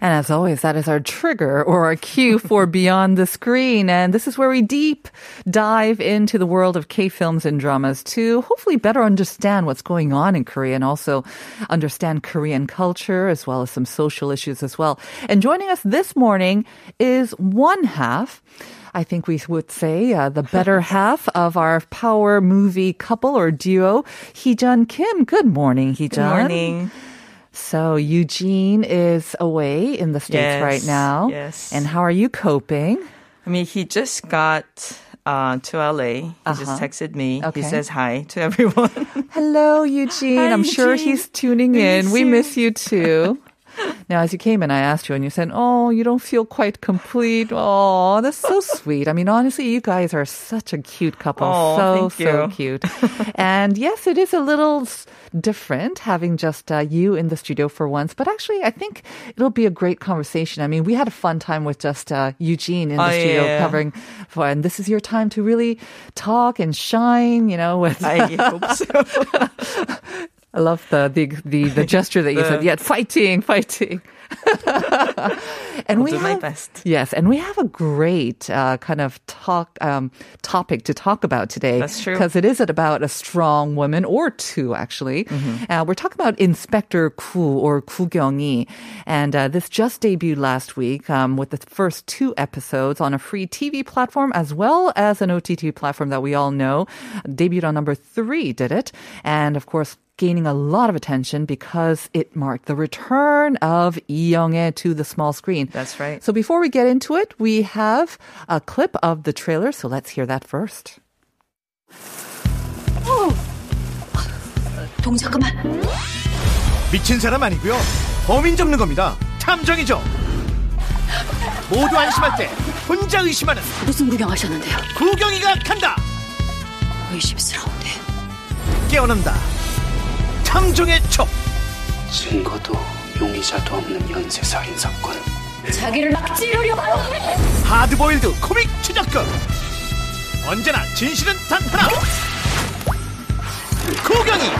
And as always, that is our trigger or our cue for Beyond the Screen. And this is where we deep dive into the world of K films and dramas to hopefully better understand what's going on in Korea and also understand Korean culture as well as some social issues as well. And joining us this morning is one half. I think we would say uh, the better half of our power movie couple or duo, Heejun Kim. Good morning, Heejun. Good morning. So Eugene is away in the States Yes, right now. yes. And how are you coping? I mean, he just got uh, to LA. He just Uh-huh. texted me. Okay. He says hi to everyone. Hello, Eugene. Hi, I'm sure he's tuning in. miss we you. miss you too. Now, as you came in, I asked you, and you said, "Oh, you don't feel quite complete." Oh, that's so sweet. I mean, honestly, you guys are such a cute couple. Oh, so so cute. and yes, it is a little different having just uh, you in the studio for once. But actually, I think it'll be a great conversation. I mean, we had a fun time with just uh, Eugene in the Oh, studio yeah. covering for, and this is your time to really talk and shine. You know, with I hope so. I love the the the, the gesture that you said. Yeah, fighting, fighting. and I'll we do have, my best. Yes, and we have a great uh, kind of talk um, topic to talk about today. That's true. because it is about a strong woman or two actually. Mm-hmm. Uh, we're talking about Inspector Ku or Ku Kyung-yi, and uh, this just debuted last week um, with the first two episodes on a free TV platform as well as an OTT platform that we all know. Debuted on number three, did it? And of course gaining a lot of attention because it marked the return of Lee Young-e to the small screen. That's right. So before we get into it, we have a clip of the trailer, so let's hear that first. 동작 그만. 미친 사람 아니고요. 범인 잡는 겁니다. 탐정이죠. 모두 안심할 때 혼자 의심하는 무슨 구경하셨는데요? 구경이가 간다. 의심스러운데. 깨어난다. 탐정의 촉. 증거도 용의자도 없는 연쇄 살인 사건. 자기를 막 찌르려고. 하드보일드 코믹 추적극. 언제나 진실은 단 하나. 구경이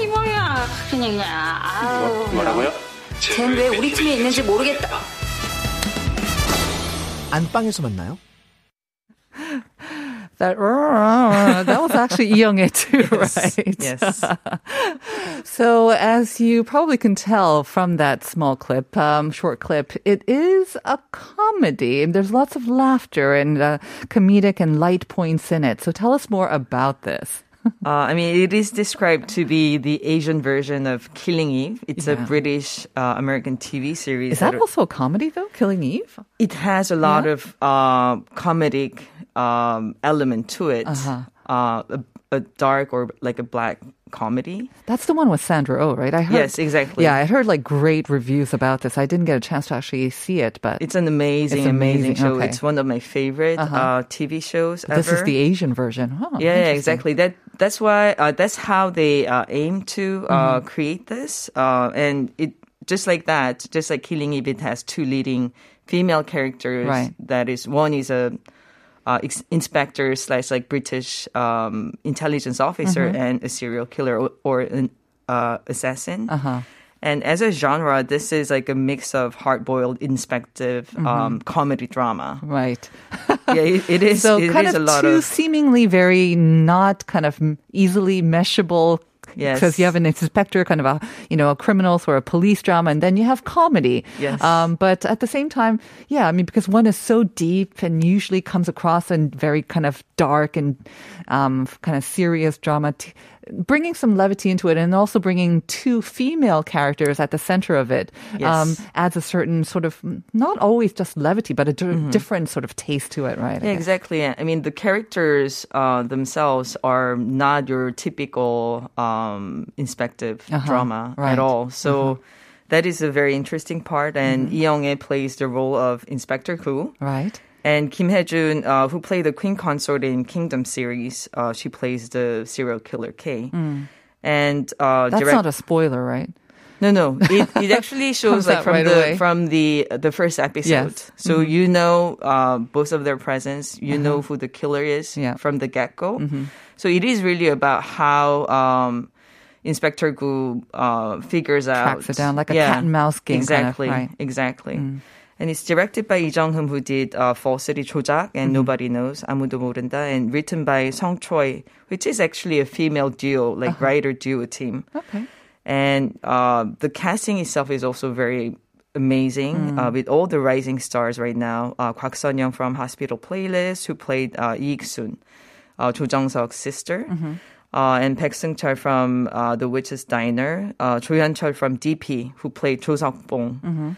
이 뭐야. 그냥 그냥. 아우. 뭐라고요? 쟤는 왜 우리 팀에 있는지 모르겠다. 안방에서 만나요? That that was actually Young-ae too, right? yes. so as you probably can tell from that small clip, um, short clip, it is a comedy. There's lots of laughter and uh, comedic and light points in it. So tell us more about this. Uh, I mean, it is described to be the Asian version of Killing Eve. It's a British uh, American TV series. Is that are- also a comedy though? Killing Eve? it has a lot of uh, comedic um, element to it. Uh-huh. Uh, a, a dark or like a black comedy. That's the one with Sandra Oh, right? I heard. Yes, exactly. Yeah, I heard like great reviews about this. I didn't get a chance to actually see it, but It's an amazing, It's amazing, amazing, show. okay. It's one of my favorite Uh-huh. uh TV shows ever. this is the Asian version. Huh, yeah, yeah, exactly. That that's why uh, that's how they uh, aim to uh, Mm-hmm. create this, uh, and it just like that, just like Killing Eve, it has two leading female characters. Right. That is one is a uh, ex- inspector slash like British um, intelligence officer Mm-hmm. and a serial killer or, or an uh, assassin. Uh-huh. And as a genre, this is like a mix of hard-boiled, inspective Mm-hmm. um, comedy drama. Right. Yeah, it, it is. So it kind is of a lot two of seemingly very not kind of easily meshable. Yes. Because you have an inspector, kind of a you know a criminal or a police drama, and then you have comedy. Yes. Um, but at the same time, yeah, I mean because one is so deep and usually comes across in very kind of dark and um, kind of serious drama. T- bringing some levity into it and also bringing two female characters at the center of it um, adds a certain sort of not always just levity, but a di- different sort of taste to it, right? Yeah, guess. exactly. I mean, the characters uh, themselves are not your typical um, inspective Uh-huh, drama right. at all. So that is a very interesting part. And Young-ae plays the role of Inspector Koo. Right. And Kim Hye-jun, uh, who played the Queen Consort in Kingdom series, uh, she plays the serial killer K. And uh, That's direct- not a spoiler, right? no, no. It, it actually shows like from right the away. from the the first episode. Yes. Mm-hmm. So you know uh, both of their presence. You know who the killer is. Yeah. Mm-hmm. from the get go. So it is really about how um, Inspector Gu uh, figures out Tracks it down like a cat and mouse game kind of, Exactly. Mm. And it's directed by Lee Jung-heum, who did uh, city Chojak and mm-hmm. Nobody Knows, 아무도 모른다, and written by Song Choi, which is actually a female duo, like uh-huh. writer duo team. Okay. And uh, the casting itself is also very amazing mm. uh, with all the rising stars right now. Uh, Kwak Sun Young from Hospital Playlist, who played uh, Yi Ik Sun, uh, Jung sister. Mm-hmm. Uh, and Pek Sung Chul from uh, The Witch's Diner, uh, Cho Hyun Chul from DP, who played Cho Seok Bong. Mm-hmm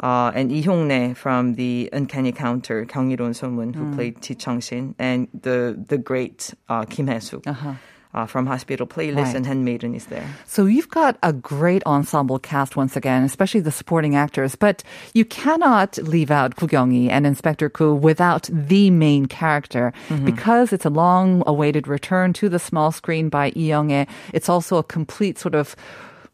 uh, and Lee Hyung Ne from the Uncanny Counter, Kyung-il-won who mm. played Ji Chang-shin, and the the great uh, Kim Hae-suk. Uh-huh. Uh, from Hospital Playlist right. and Handmaiden is there. So you've got a great ensemble cast once again, especially the supporting actors. But you cannot leave out Kugyongi and Inspector Ku without the main character mm-hmm. because it's a long-awaited return to the small screen by Lee Young-ae. It's also a complete sort of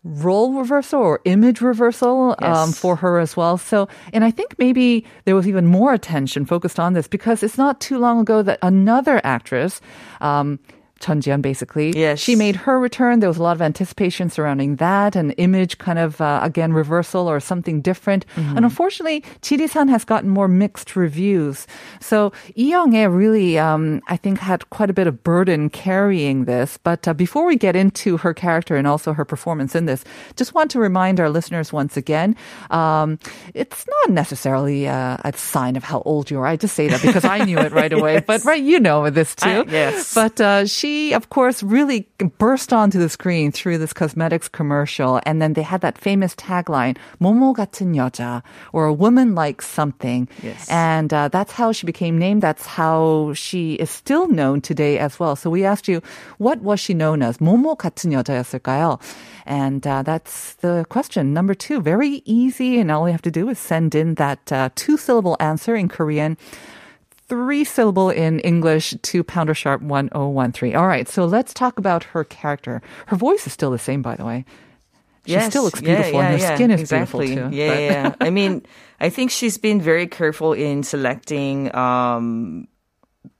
role reversal or image reversal um, for her as well. So, and I think maybe there was even more attention focused on this because it's not too long ago that another actress, um, Chun basically, Yes. she made her return. There was a lot of anticipation surrounding that, an image kind of, uh, again, reversal or something different. Mm-hmm. And unfortunately, Jirisan has gotten more mixed reviews. So Lee Young-ae really, um, I think, had quite a bit of burden carrying this. But uh, before we get into her character and also her performance in this, just want to remind our listeners once again, um, it's not necessarily uh, a sign of how old you are. I just say that because I knew it right away. But right, you know this too. I- yes. But uh, she, of course, really burst onto the screen through this cosmetics commercial. And then they had that famous tagline, 모모 같은 여자, or a woman like something. Yes. And uh, that's how she became named. That's how she is still known today as well. So we asked you, what was she known as? 모모 같은 여자였을까요? And uh, that's the question. Number two, very easy. And all you have to do is send in that uh, two syllable answer in Korean three syllable in English to pounder sharp 1013. All right, so let's talk about her character. Her voice is still the same, by the way. She Yes, still looks yeah, beautiful, and yeah, her yeah, skin is exactly. beautiful too. Yeah, but- yeah, yeah. I mean, I think she's been very careful in selecting um,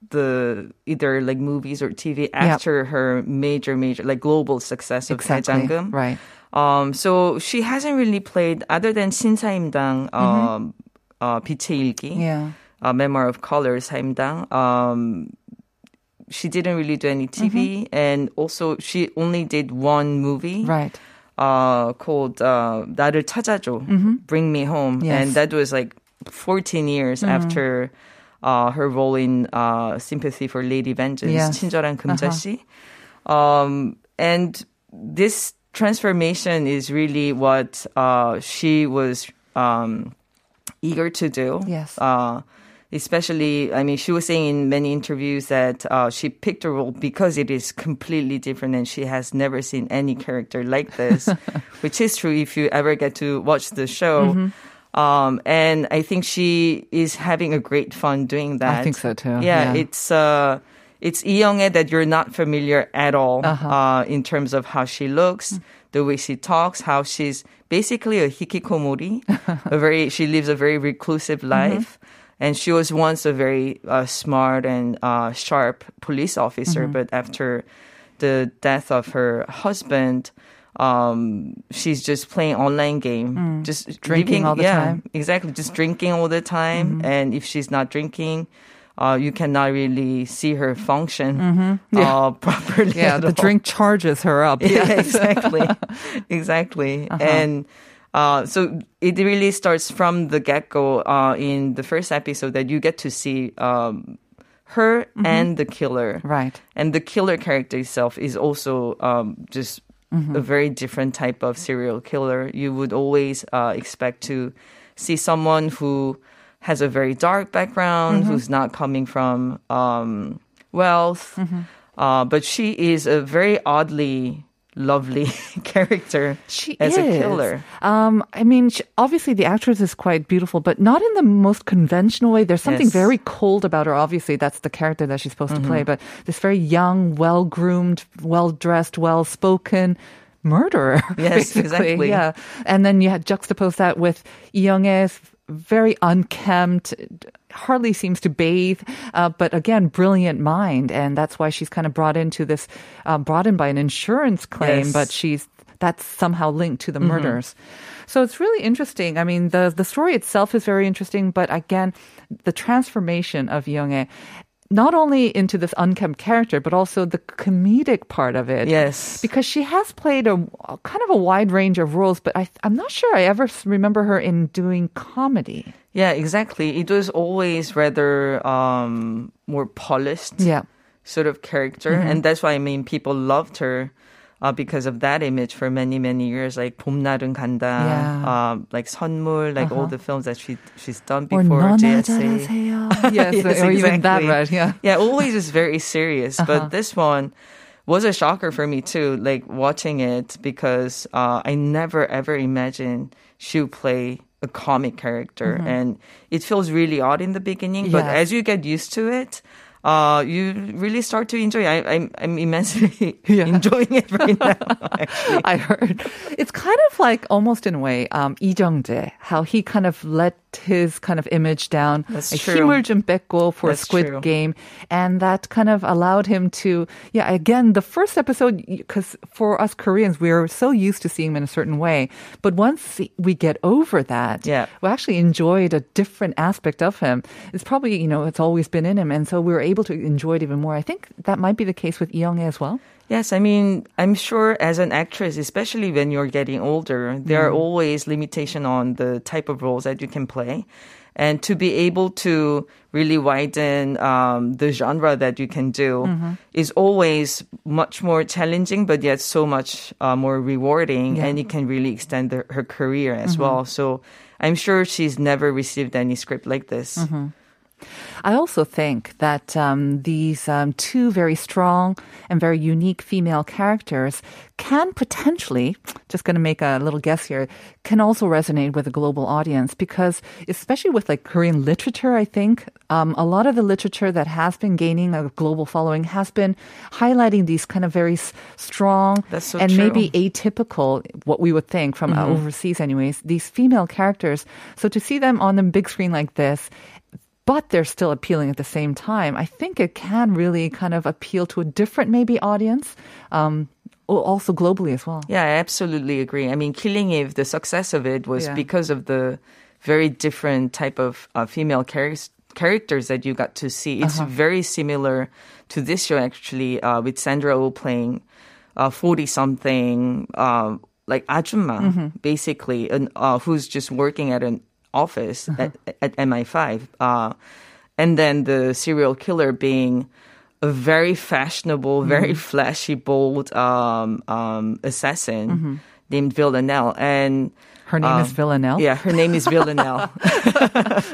the either like movies or TV after her major, major like global success of exactly. Daejanggeum. Right. Um, so she hasn't really played other than 신사임당, um, uh, 빛의 일기, Mm-hmm. Yeah. A Memoir of Colors, Saimdang, um, she didn't really do any TV, mm-hmm. and also she only did one movie. Right. Uh, called uh, 나를 찾아줘, mm-hmm. Bring Me Home, yes. and that was like 14 years mm-hmm. after uh, her role in uh, Sympathy for Lady Vengeance, yes. 친절한 금자씨. Uh-huh. Um, and this transformation is really what uh, she was um, eager to do. Yes. Uh, especially, I mean, she was saying in many interviews that uh, she picked a role because it is completely different and she has never seen any character like this, which is true if you ever get to watch the show. Mm-hmm. Um, and I think she is having a great fun doing that. I think so too, Yeah, yeah. it's uh, it's Lee that you're not familiar at all Uh-huh. uh, in terms of how she looks, the way she talks, how she's basically a hikikomori. a very she lives a very reclusive Mm-hmm. And she was once a very uh, smart and uh, sharp police officer, Mm-hmm. but after the death of her husband, um, she's just playing online game, just Mm. Drinking living- all the yeah, time. Mm-hmm. Exactly, just drinking all the time. And if she's not drinking, uh, you cannot really see her function uh, properly. Mm-hmm. Yeah, at the all. drink charges her up. Yeah, exactly, exactly. Uh-huh. And uh, so it really starts from the get go uh, in the first episode that you get to see um, her and the killer. Right. And the killer character itself is also um, just a very different type of serial killer. You would always uh, expect to see someone who has a very dark background, who's not coming from um, wealth, uh, but she is a very oddly lovely character She as is. a killer. Um, I mean, she, obviously the actress is quite beautiful, but not in the most conventional way. There's something Yes. very cold about her. Obviously, that's the character that she's supposed to Mm-hmm. play, but this very young, well groomed, well dressed, well spoken murderer. Yes, basically. exactly. Yeah, and then you had juxtapose that with Young's very unkempt. Hardly seems to bathe, uh, but again, brilliant mind, and that's why she's kind of brought into this, uh, brought in by an insurance claim, Yes. but she's that's somehow linked to the murders. So it's really interesting. I mean, the the story itself is very interesting, but again, the transformation of Young not only into this unkempt character, but also the comedic part of it. Yes. Because she has played a, a kind of a wide range of roles, but I, I'm not sure I ever remember her in doing comedy. Yeah, exactly. It was always rather um, more polished Yeah. sort of character, and that's why I mean people loved her Uh, because of that image for many many years, like 봄날은 간다, Yeah. um, like 선물, like all the films that she she's done Or before 너나 JSA. 잘하세요. yes, or even that, exactly. right? Yeah. Yeah, always is very serious. Uh-huh. But this one was a shocker for me too, like watching it because uh, I never ever imagined she would play a comic character. And it feels really odd in the beginning, but Mm-hmm. Yes. as you get used to it, uh, you really start to enjoy. I, I'm, I'm immensely Yeah. enjoying it right now. Actually, I heard. It's kind of like almost in a way, um, Lee Jung-jae, how he kind of let his kind of image down. That's like, true. 힘을 좀 뺐고 for That's Squid true. Game. And that kind of allowed him to, yeah, again, the first episode, because for us Koreans, we're so used to seeing him in a certain way. But once we get over that, Yeah. we actually enjoyed a different aspect of him. It's probably, you know, it's always been in him. And so we were able to enjoy it even more. I think that might be the case with Lee Young as well. Yes, I mean, I'm sure as an actress, especially when you're getting older, there are always limitation on the type of roles that you can play. And to be able to really widen um, the genre that you can do is always much more challenging, but yet so much uh, more rewarding. And it can really extend the, her career as well. So I'm sure she's never received any script like this. I also think that um, these um, two very strong and very unique female characters can potentially, just going to make a little guess here, can also resonate with a global audience because, especially with like Korean literature, I think um, a lot of the literature that has been gaining a global following has been highlighting these kind of very s- strong so and true. maybe atypical, what we would think from uh, overseas, anyways, these female characters. So to see them on the big screen like this, but they're still appealing at the same time. I think it can really kind of appeal to a different maybe audience, um, also globally as well. Yeah, I absolutely agree. I mean, Killing Eve, the success of it was Yeah. because of the very different type of uh, female char- characters that you got to see. It's very similar to this show, actually, uh, with Sandra Oh playing forty something, uh, like Ajumma, basically, and uh, who's just working at an office at, at MI5, uh, and then the serial killer being a very fashionable, very flashy, bold um, um, assassin named Villanelle. And Her name is um, Villanelle. Yeah, her name is Villanelle.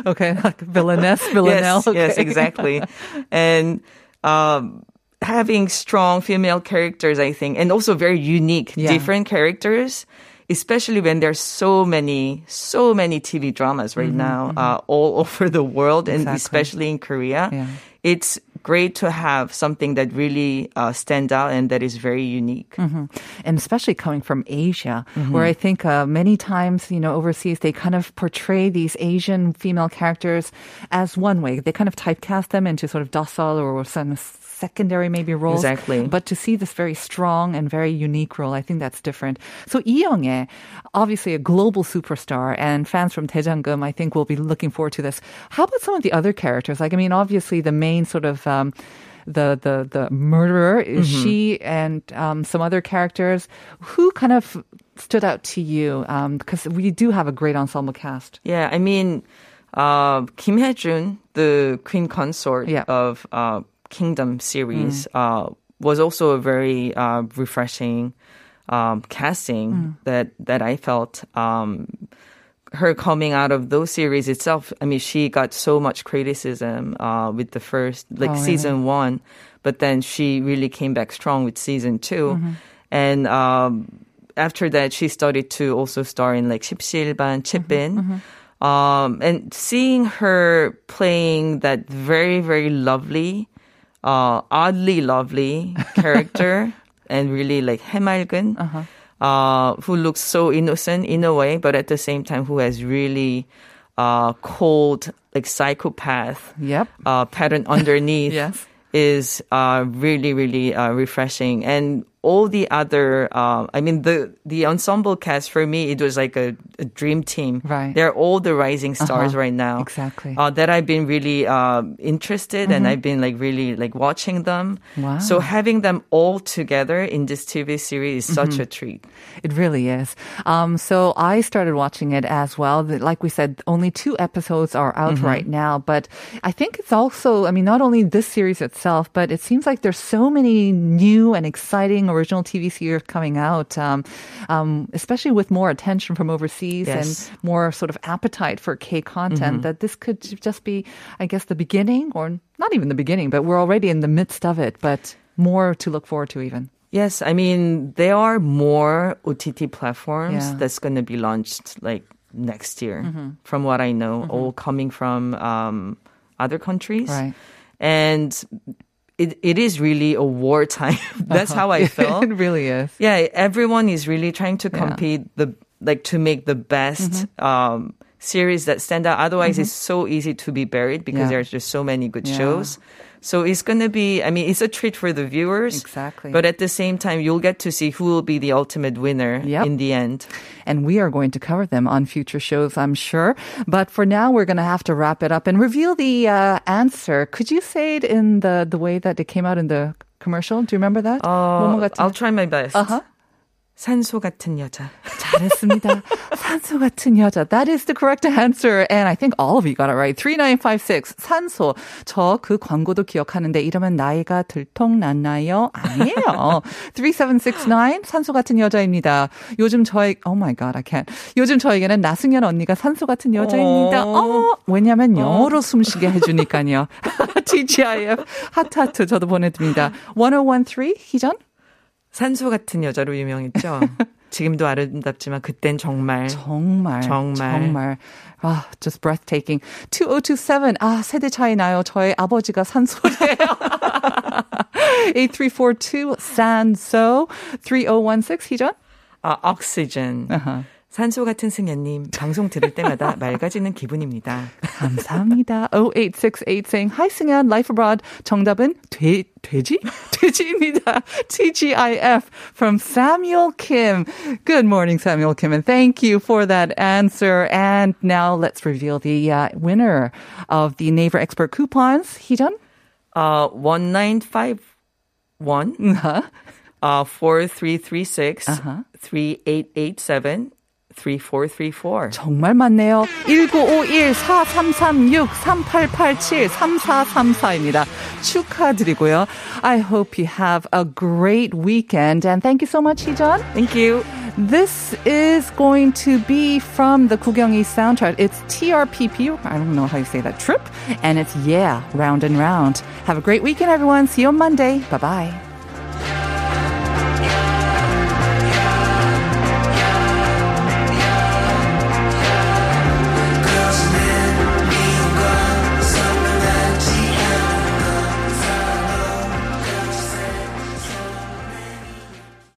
Okay. Like Villaness, Villanelle. yes, yes, exactly. And um, having strong female characters, I think, and also very unique, Yeah. different characters. Especially when there's so many, so many TV dramas right now, uh, all over the world, and Mm-hmm, especially in Korea. Yeah. It's great to have something that really uh, stands out and that is very unique. Mm-hmm. and especially coming from Asia, Mm-hmm. where I think uh, many times, you know, overseas, they kind of portray these Asian female characters as one way. They kind of typecast them into sort of docile or some secondary maybe roles. Exactly. But to see this very strong and very unique role, I think that's different. So Lee obviously a global superstar, and fans from Daejanggeum, I think, will be looking forward to this. How about some of the other characters? Like, I mean, obviously the main sort of um, the the the murderer is Mm-hmm. she, and um, some other characters. Who kind of stood out to you? Because we do have a great ensemble cast. Yeah, I mean, Uh, Kim Hye-jun, the queen consort Yeah. of uh, Kingdom series mm. Uh, was also a very uh, refreshing um, casting mm. that that I felt. Um, her coming out of those series itself, I mean, she got so much criticism uh, with the first, like oh, season really? one, but then she really came back strong with season 2 mm-hmm. And um, after that, she started to also star in like Shipsilban, Chipin. Mm-hmm, mm-hmm. Um, and seeing her playing that very, very lovely, uh, oddly lovely character and really like 해맑은, Uh-huh. uh, who looks so innocent in a way, but at the same time who has really uh, cold, like psychopath Yep. uh, pattern underneath Yes. is uh, really, really uh, refreshing. And all the other, uh, I mean, the the ensemble cast for me, it was like a, a dream team. Right. They're all the rising stars Uh-huh. right now. Exactly. Uh, that I've been really uh, interested, and I've been like really like watching them. Wow. So having them all together in this TV series is such a treat. It really is. Um, so I started watching it as well. Like we said, only two episodes are out right now, but I think it's also, I mean, not only this series itself, but it seems like there's so many new and exciting original TV series coming out, um, um, especially with more attention from overseas Yes. and more sort of appetite for K content, that this could just be, I guess, the beginning or not even the beginning, but we're already in the midst of it, but more to look forward to even. Yes, I mean there are more OTT platforms Yeah. that's going to be launched like next year. From what I know, all coming from um, other countries, Right. and it it is really a wartime. that's how I felt. it really is. Yeah, everyone is really trying to Yeah. compete the like to make the best Mm-hmm. um, series that stand out. Otherwise, mm-hmm. it's so easy to be buried because yeah. there's just so many good yeah. shows. So it's going to be, I mean, it's a treat for the viewers. Exactly. But at the same time, you'll get to see who will be the ultimate winner yep. in the end. And we are going to cover them on future shows, I'm sure. But for now, we're going to have to wrap it up and reveal the uh, answer. Could you say it in the, the way that it came out in the commercial? Do you remember that? Uh, I'll try my best. Uh-huh. 산소 같은 여자. 잘했습니다. 산소 같은 여자. That is the correct answer. And I think all of you got it right. 3956. 산소. 저 그 광고도 기억하는데 이러면 나이가 들통났나요? 아니에요. 3769. 산소 같은 여자입니다. 요즘 저희, oh my god, I can't. 요즘 저에게는 나승현 언니가 산소 같은 여자입니다. 어, 왜냐면 영어로 숨쉬게 해주니까요. TGIF. 하트하트 저도 보내드립니다. 1013. 희전? 산소 같은 여자로 유명했죠. 지금도 아름답지만 그땐 정말 정말 정말. 정말 아 just breathtaking 2027 아 세대 차이 나요 저의 아버지가 산소래요 8342 산소 3016 희전 아, oxygen. 아하. 산소 같은 승현님, 방송 들을 때마다 맑아지는 기분입니다. 감사합니다. 0868 saying, Hi 승현, life abroad. 정답은 돼, 돼지? 돼지입니다. TGIF from Samuel Kim. Good morning, Samuel Kim, and thank you for that answer. And now let's reveal the uh, winner of the Naver Expert coupons. Heejun? Uh, 1951. Uh-huh. Uh, 4336, uh-huh. 3887, 3434. 정말 많네요. 1951-4336-3887-3434입니다. 축하드리고요. I hope you have a great weekend and thank you so much, Heejun. Thank you. This is going to be from the Kugyongi soundtrack. It's TRPP. I don't know how you say that. Trip. And it's Yeah, Round and Round. Have a great weekend, everyone. See you on Monday. Bye bye.